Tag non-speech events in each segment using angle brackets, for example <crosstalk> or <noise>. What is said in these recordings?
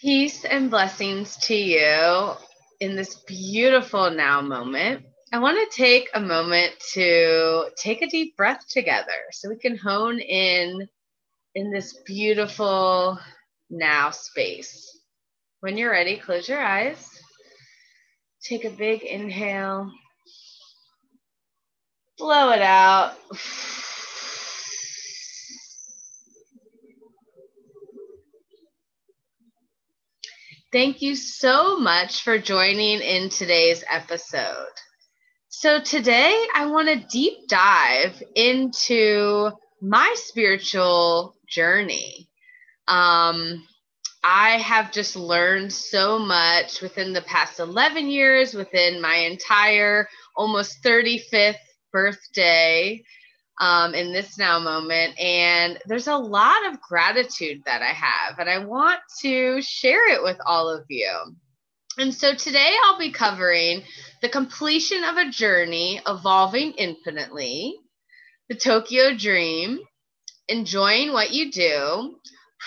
Peace and blessings to you in this beautiful now moment. I want to take a moment to take a deep breath together so we can hone in in this beautiful now space. When you're ready, close your eyes. Take a big inhale. Blow it out. Thank you so much for joining in today's episode. So, today I want to deep dive into my spiritual journey. Um, I have just learned so much within the past 11 years, within my entire almost 35th birthday um, in this now moment. And there's a lot of gratitude that I have, and I want to share it with all of you. And so today I'll be covering the completion of a journey evolving infinitely, the Tokyo Dream, enjoying what you do,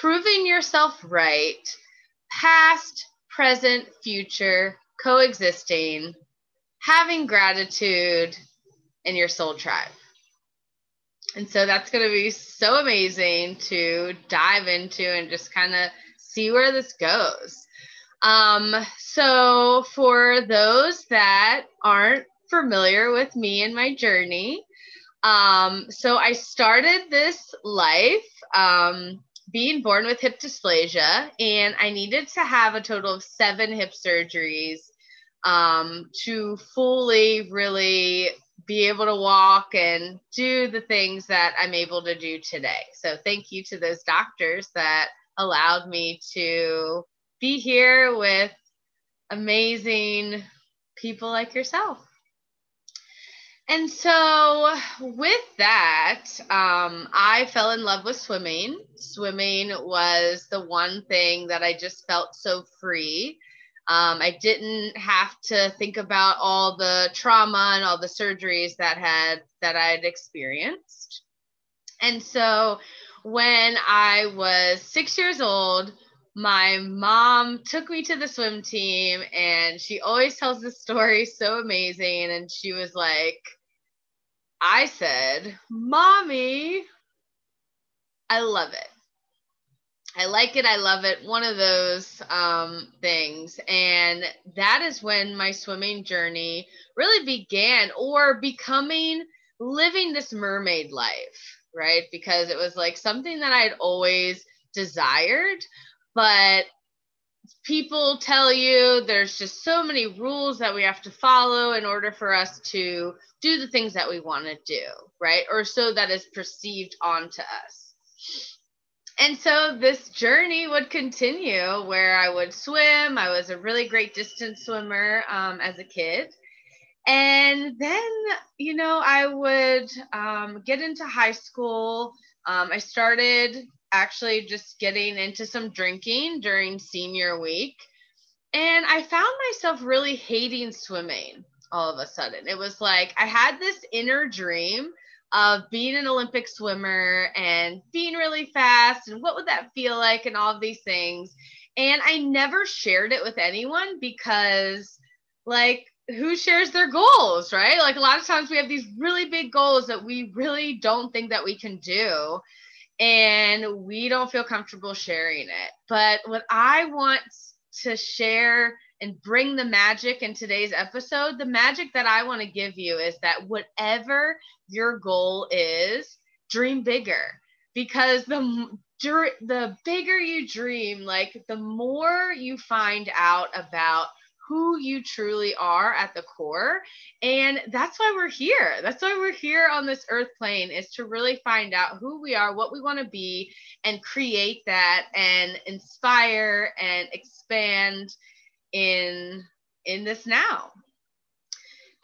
proving yourself right, past, present, future, coexisting, having gratitude, and your soul tribe. And so that's going to be so amazing to dive into and just kind of see where this goes. Um, so, for those that aren't familiar with me and my journey, um, so I started this life um, being born with hip dysplasia, and I needed to have a total of seven hip surgeries um, to fully really be able to walk and do the things that I'm able to do today. So thank you to those doctors that allowed me to be here with amazing people like yourself. And so, with that, um, I fell in love with swimming. Swimming was the one thing that I just felt so free. Um, I didn't have to think about all the trauma and all the surgeries that had that I had experienced. And so when I was six years old, my mom took me to the swim team and she always tells the story so amazing. And she was like, I said, Mommy, I love it. I like it. I love it. One of those um, things. And that is when my swimming journey really began or becoming living this mermaid life, right? Because it was like something that I had always desired, but people tell you there's just so many rules that we have to follow in order for us to do the things that we want to do, right? Or so that is perceived onto us. And so this journey would continue where I would swim. I was a really great distance swimmer um, as a kid. And then, you know, I would um, get into high school. Um, I started actually just getting into some drinking during senior week. And I found myself really hating swimming all of a sudden. It was like I had this inner dream of being an Olympic swimmer and being really fast and what would that feel like and all of these things. And I never shared it with anyone because, like, who shares their goals, right? Like, a lot of times we have these really big goals that we really don't think that we can do. And we don't feel comfortable sharing it. But what I want to share and bring the magic in today's episode, the magic that I want to give you is that whatever your goal is, dream bigger because the the bigger you dream, like the more you find out about who you truly are at the core. And that's why we're here. That's why we're here on this earth plane is to really find out who we are, what we want to be, and create that and inspire and expand in in this now.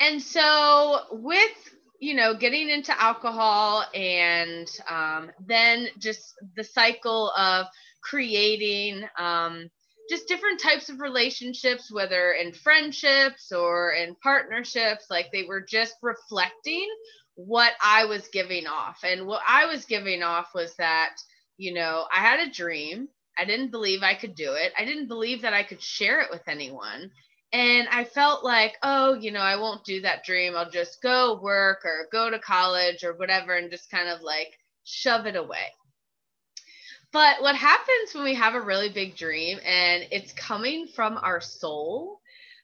And so with you know getting into alcohol and um, then just the cycle of creating um, just different types of relationships whether in friendships or in partnerships like they were just reflecting what i was giving off and what i was giving off was that you know i had a dream I didn't believe I could do it. I didn't believe that I could share it with anyone. And I felt like, oh, you know, I won't do that dream. I'll just go work or go to college or whatever and just kind of like shove it away. But what happens when we have a really big dream and it's coming from our soul,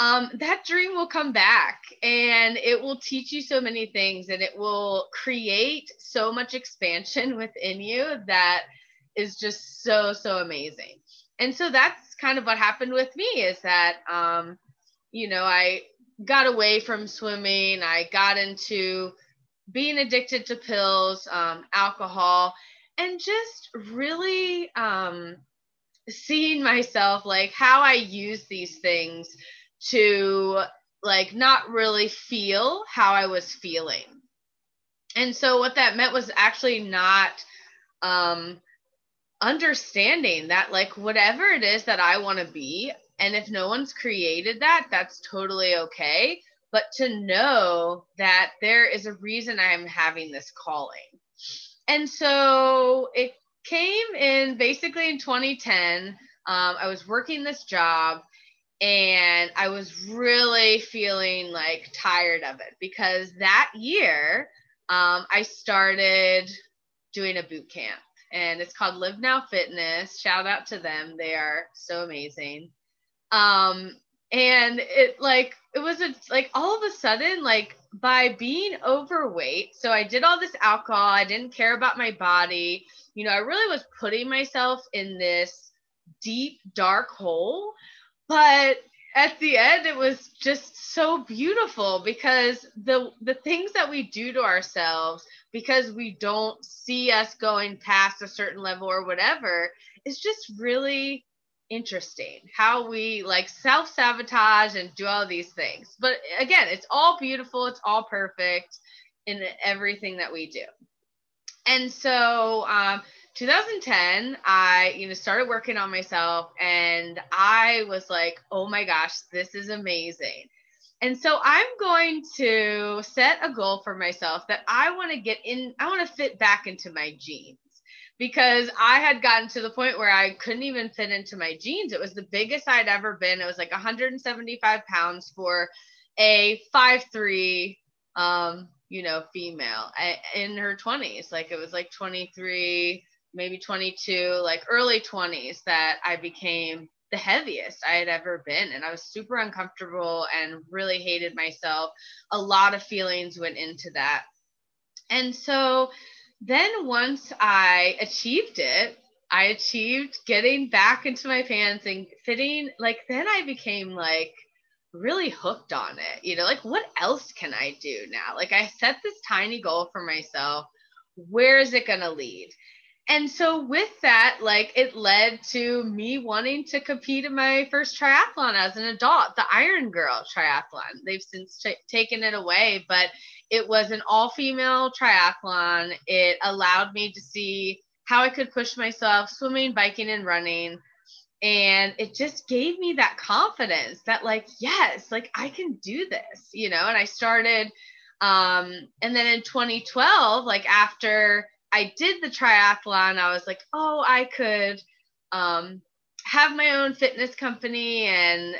um, that dream will come back and it will teach you so many things and it will create so much expansion <laughs> within you that is just so, so amazing. And so that's kind of what happened with me is that, um, you know, I got away from swimming, I got into being addicted to pills, um, alcohol, and just really um, seeing myself like how I use these things to like not really feel how I was feeling. And so what that meant was actually not um understanding that like whatever it is that I want to be and if no one's created that that's totally okay but to know that there is a reason I'm having this calling and so it came in basically in 2010. Um, I was working this job and I was really feeling like tired of it because that year um, I started doing a boot camp and it's called Live Now Fitness. Shout out to them. They are so amazing. Um, and it like it was a, like all of a sudden like by being overweight so i did all this alcohol i didn't care about my body you know i really was putting myself in this deep dark hole but at the end it was just so beautiful because the the things that we do to ourselves because we don't see us going past a certain level or whatever is just really interesting how we like self sabotage and do all these things. But again, it's all beautiful, it's all perfect in everything that we do. And so, um, 2010, I you know started working on myself, and I was like, oh my gosh, this is amazing. And so I'm going to set a goal for myself that I want to get in, I want to fit back into my jeans because I had gotten to the point where I couldn't even fit into my jeans. It was the biggest I'd ever been. It was like 175 pounds for a five three, um, you know, female in her 20s. Like it was like 23, maybe 22, like early 20s that I became the heaviest I had ever been. And I was super uncomfortable and really hated myself. A lot of feelings went into that. And so then once I achieved it, I achieved getting back into my pants and fitting, like, then I became like really hooked on it. You know, like, what else can I do now? Like, I set this tiny goal for myself. Where is it going to lead? And so, with that, like, it led to me wanting to compete in my first triathlon as an adult, the Iron Girl triathlon. They've since t- taken it away, but it was an all female triathlon. It allowed me to see how I could push myself swimming, biking, and running. And it just gave me that confidence that, like, yes, like I can do this, you know. And I started, um, and then in 2012, like after I did the triathlon, I was like, oh, I could um, have my own fitness company and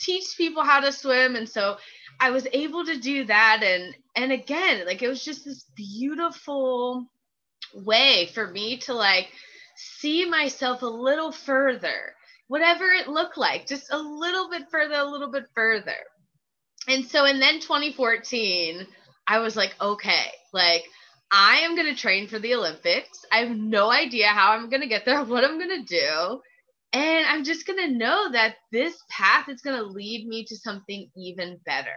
teach people how to swim. And so I was able to do that and and again like it was just this beautiful way for me to like see myself a little further whatever it looked like just a little bit further a little bit further and so and then 2014 I was like okay like I am going to train for the Olympics. I have no idea how I'm going to get there, <laughs> what I'm going to do. And I'm just going to know that this path is going to lead me to something even better.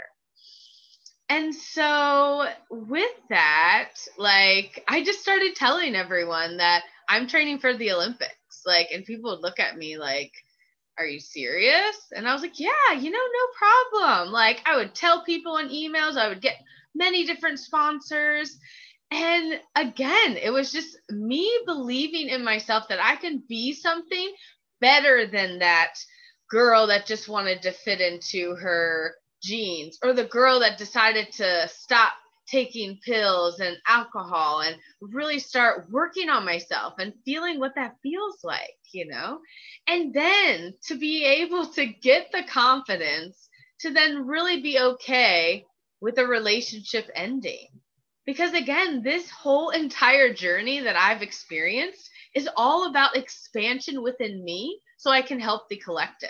And so, with that, like, I just started telling everyone that I'm training for the Olympics. Like, and people would look at me like, are you serious? And I was like, yeah, you know, no problem. Like, I would tell people in emails, I would get many different sponsors. And again, it was just me believing in myself that I can be something better than that girl that just wanted to fit into her jeans or the girl that decided to stop taking pills and alcohol and really start working on myself and feeling what that feels like, you know? And then to be able to get the confidence to then really be okay with a relationship ending. Because again, this whole entire journey that I've experienced is all about expansion within me so I can help the collective.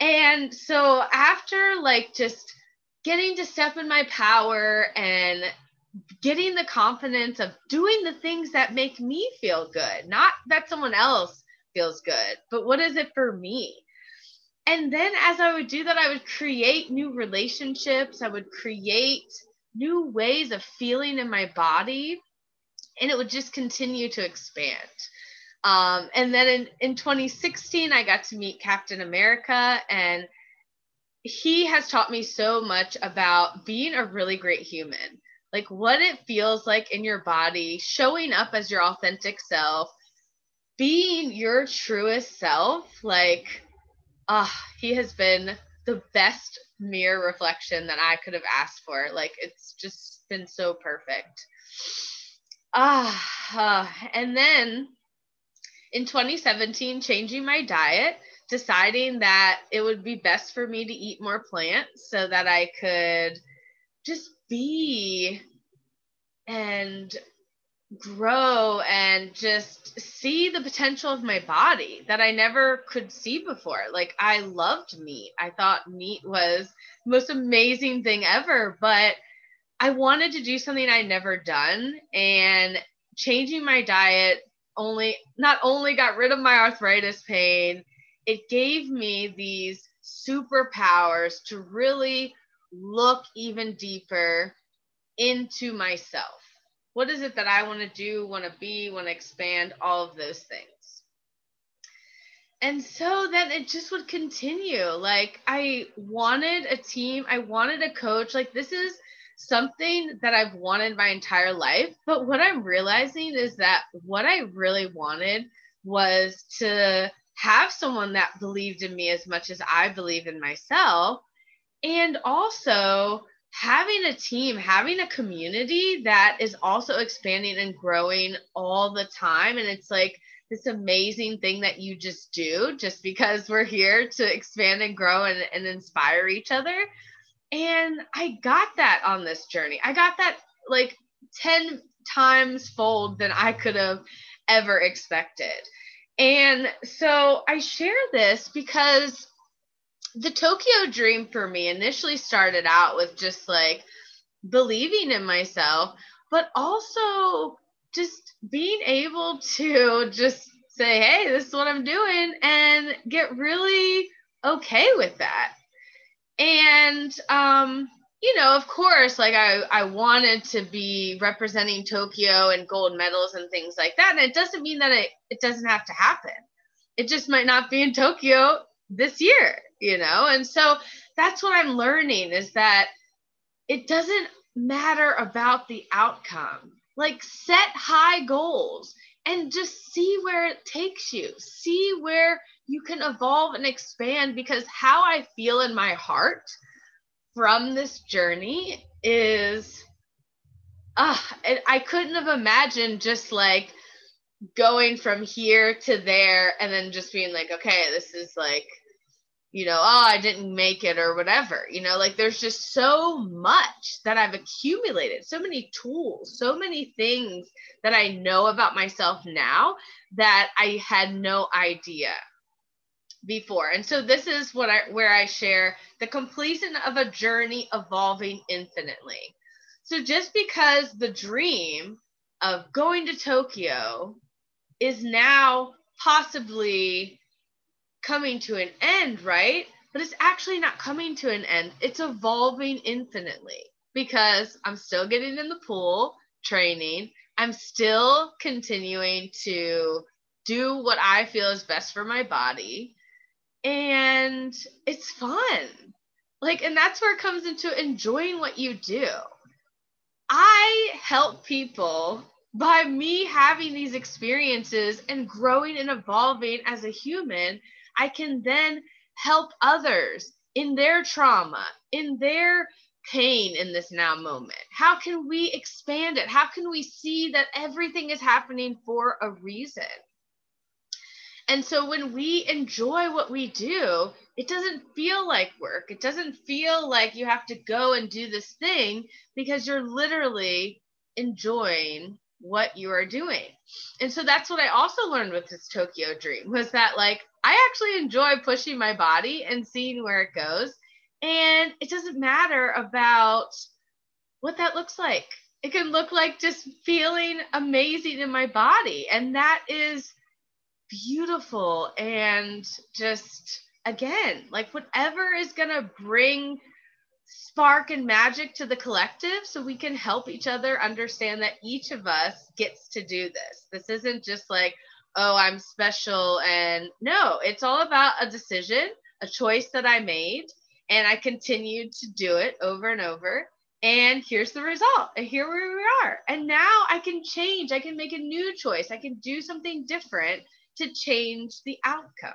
And so after like just getting to step in my power and getting the confidence of doing the things that make me feel good, not that someone else feels good, but what is it for me? And then as I would do that, I would create new relationships, I would create new ways of feeling in my body, and it would just continue to expand. Um, and then in, in 2016, I got to meet Captain America, and he has taught me so much about being a really great human like what it feels like in your body showing up as your authentic self being your truest self like ah uh, he has been the best mirror reflection that i could have asked for. Like it's just been so perfect. Ah uh, and then in 2017 changing my diet deciding that it would be best for me to eat more plants so that I could just be and grow and just see the potential of my body that I never could see before. Like I loved meat. I thought meat was the most amazing thing ever, but I wanted to do something I'd never done and changing my diet only not only got rid of my arthritis pain it gave me these superpowers to really look even deeper into myself. What is it that I want to do, want to be, want to expand, all of those things. And so then it just would continue. Like I wanted a team, I wanted a coach. Like this is something that I've wanted my entire life. But what I'm realizing is that what I really wanted was to have someone that believed in me as much as I believe in myself. And also having a team, having a community that is also expanding and growing all the time. And it's like this amazing thing that you just do just because we're here to expand and grow and, and inspire each other. And I got that on this journey. I got that like 10 times fold than I could have ever expected. And so I share this because the Tokyo dream for me initially started out with just like believing in myself, but also just being able to just say, hey, this is what I'm doing, and get really okay with that. And um, you know, of course, like I, I wanted to be representing Tokyo and gold medals and things like that. And it doesn't mean that it, it doesn't have to happen. It just might not be in Tokyo this year, you know? And so that's what I'm learning is that it doesn't matter about the outcome. Like set high goals and just see where it takes you. See where you can evolve and expand because how I feel in my heart – from this journey is uh, I couldn't have imagined just like going from here to there and then just being like, okay, this is like, you know, oh, I didn't make it or whatever. You know, like there's just so much that I've accumulated, so many tools, so many things that I know about myself now that I had no idea before. And so this is what I where I share the completion of a journey evolving infinitely. So just because the dream of going to Tokyo is now possibly coming to an end, right? But it's actually not coming to an end. It's evolving infinitely because I'm still getting in the pool training. I'm still continuing to do what I feel is best for my body and it's fun. Like, and that's where it comes into enjoying what you do. I help people by me having these experiences and growing and evolving as a human. I can then help others in their trauma, in their pain in this now moment? How can we expand it? How can we see that everything is happening for a reason? And so when we enjoy what we do, it doesn't feel like work. It doesn't feel like you have to go and do this thing because you're literally enjoying what you are doing. And so that's what I also learned with this Tokyo dream was that like I actually enjoy pushing my body and seeing where it goes. And it doesn't matter about what that looks like. It can look like just feeling amazing in my body. And that is beautiful and just again, like whatever is going to bring spark and magic to the collective so we can help each other understand that each of us gets to do this. This isn't just like, oh, I'm special. And no, it's all about a decision, a choice that I made, and I continued to do it over and over. And here's the result. And here we are. And now I can change. I can make a new choice. I can do something different to change the outcome.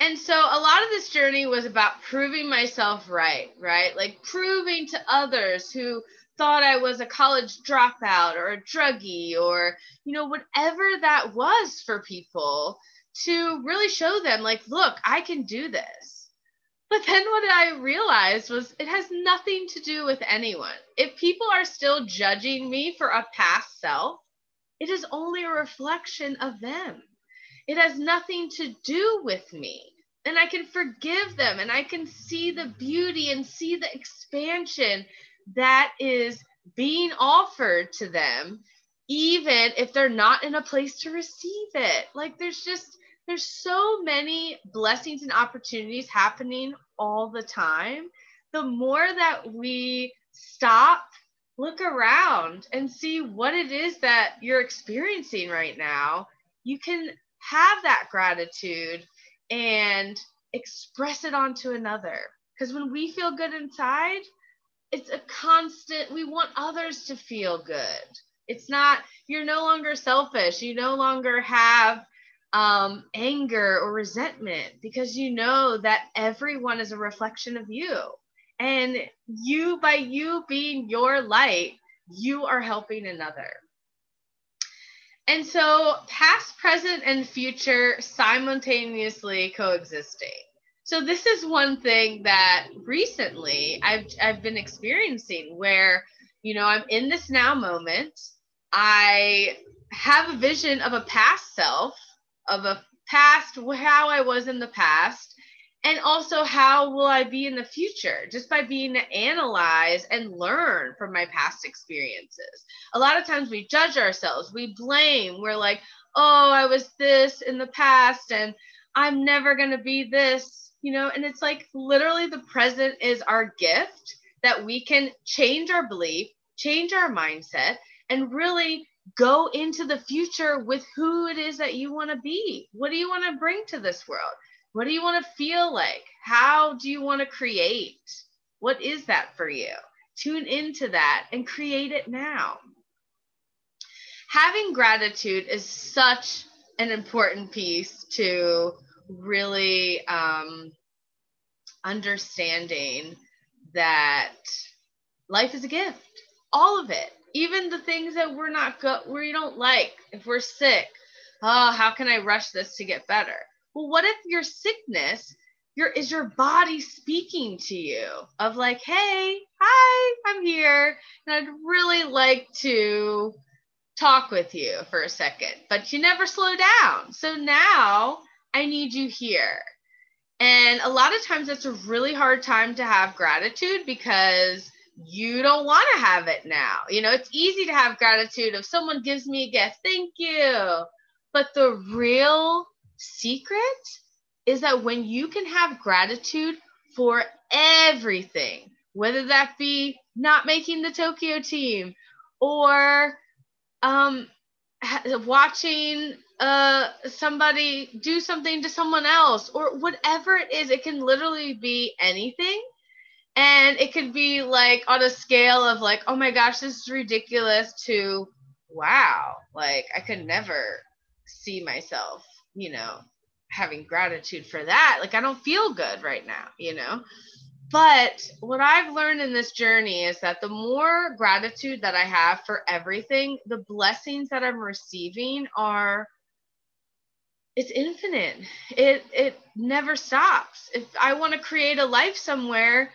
And so a lot of this journey was about proving myself right, right? Like proving to others who thought I was a college dropout or a druggie or, you know, whatever that was for people to really show them, like, look, I can do this. But then what I realized was it has nothing to do with anyone. If people are still judging me for a past self, it is only a reflection of them. It has nothing to do with me. And I can forgive them and I can see the beauty and see the expansion that is being offered to them, even if they're not in a place to receive it. Like there's just, there's so many blessings and opportunities happening all the time. The more that we stop look around and see what it is that you're experiencing right now, you can have that gratitude and express it onto another. Because when we feel good inside, it's a constant, we want others to feel good. It's not, you're no longer selfish. You no longer have um, anger or resentment because you know that everyone is a reflection of you. And you, by you being your light, you are helping another. And so, past, present, and future simultaneously coexisting. So, this is one thing that recently I've, I've been experiencing where, you know, I'm in this now moment. I have a vision of a past self, of a past, how I was in the past, and also how will i be in the future just by being to analyze and learn from my past experiences a lot of times we judge ourselves we blame we're like oh i was this in the past and i'm never going to be this you know and it's like literally the present is our gift that we can change our belief change our mindset and really go into the future with who it is that you want to be what do you want to bring to this world what do you want to feel like? How do you want to create? What is that for you? Tune into that and create it now. Having gratitude is such an important piece to really um, understanding that life is a gift. All of it, even the things that we're not good, we don't like. If we're sick, oh, how can I rush this to get better? Well, what if your sickness your is your body speaking to you of like, hey, hi, I'm here, and I'd really like to talk with you for a second, but you never slow down. So now I need you here. And a lot of times it's a really hard time to have gratitude because you don't want to have it now. You know, it's easy to have gratitude if someone gives me a gift, thank you. But the real secret is that when you can have gratitude for everything, whether that be not making the Tokyo team or um, watching uh, somebody do something to someone else or whatever it is, it can literally be anything. And it could be like on a scale of like, oh my gosh, this is ridiculous to wow, like I could never see myself you know, having gratitude for that. Like I don't feel good right now, you know. but what I've learned in this journey is that the more gratitude that I have for everything, the blessings that I'm receiving are it's infinite. It it never stops. If I want to create a life somewhere,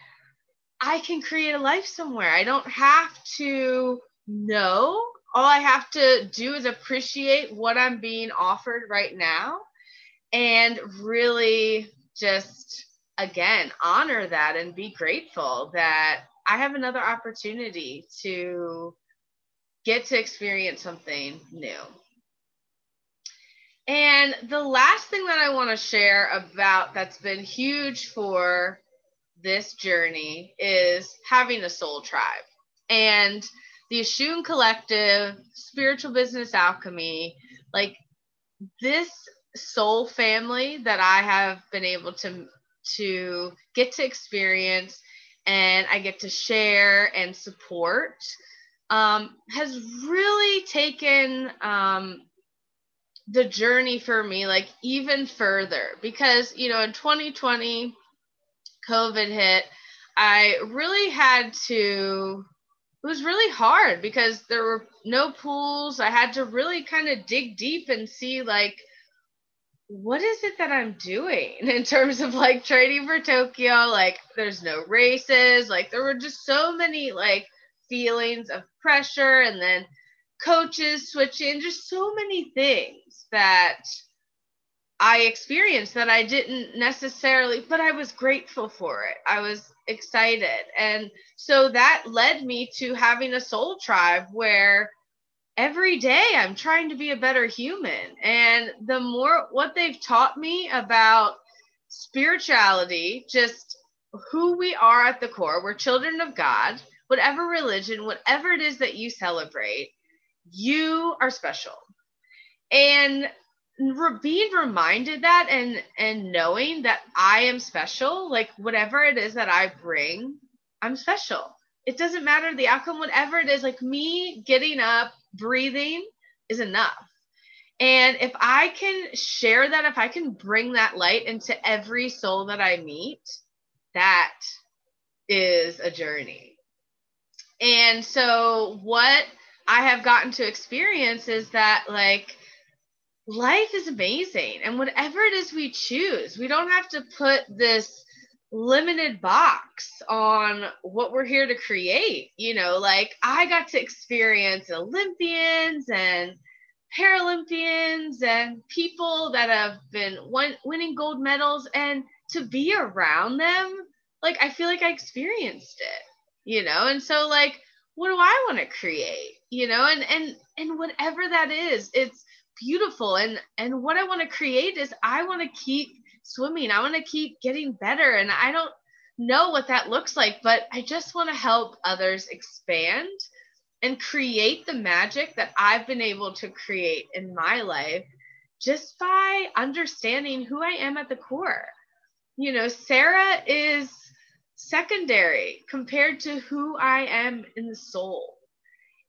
I can create a life somewhere. I don't have to know. All I have to do is appreciate what I'm being offered right now and really just again honor that and be grateful that I have another opportunity to get to experience something new. And the last thing that I want to share about that's been huge for this journey is having a soul tribe. And the Ashun Collective, Spiritual Business Alchemy, like this soul family that I have been able to to get to experience and I get to share and support um, has really taken um, the journey for me like even further because you know in 2020 COVID hit, I really had to, it was really hard because there were no pools. I had to really kind of dig deep and see, like, what is it that I'm doing <laughs> in terms of like training for Tokyo? Like, there's no races. Like, there were just so many like feelings of pressure and then coaches switching, just so many things that I experienced that I didn't necessarily, but I was grateful for it. I was excited. And so that led me to having a soul tribe where every day I'm trying to be a better human. And the more what they've taught me about spirituality, just who we are at the core, we're children of God, whatever religion, whatever it is that you celebrate, you are special. And being reminded that and and knowing that I am special, like whatever it is that I bring, I'm special. It doesn't matter the outcome, whatever it is, like me getting up, breathing is enough. And if I can share that, if I can bring that light into every soul that I meet, that is a journey. And so, what I have gotten to experience is that, like, life is amazing. And whatever it is we choose, we don't have to put this limited box on what we're here to create. You know, like I got to experience Olympians and Paralympians and people that have been win- winning gold medals and to be around them, like I feel like I experienced it, you know? And so like what do I want to create? You know, and and and whatever that is, it's beautiful. And and what i want to create is i want to keep swimming. I want to keep getting better. And i don't know what that looks like but i just want to help others expand and create the magic that i've been able to create in my life just by understanding who i am at the core. You know sarah is secondary compared to who i am in the soul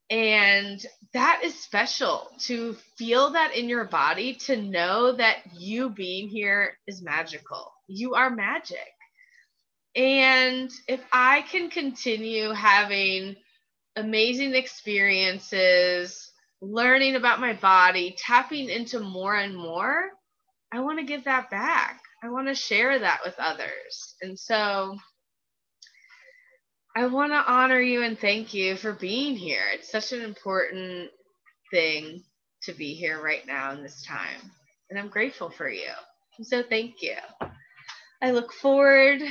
and that is special to feel that in your body, to know that you being here is magical. You are magic. And if I can continue having amazing experiences, learning about my body, tapping into more and more, I want to give that back. I want to share that with others. And so I want to honor you and thank you for being here. It's such an important thing to be here right now in this time. And I'm grateful for you. So thank you. I look forward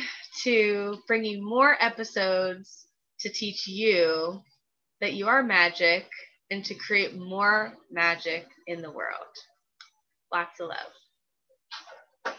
to bringing more episodes to teach you that you are magic and to create more magic in the world. Lots of love.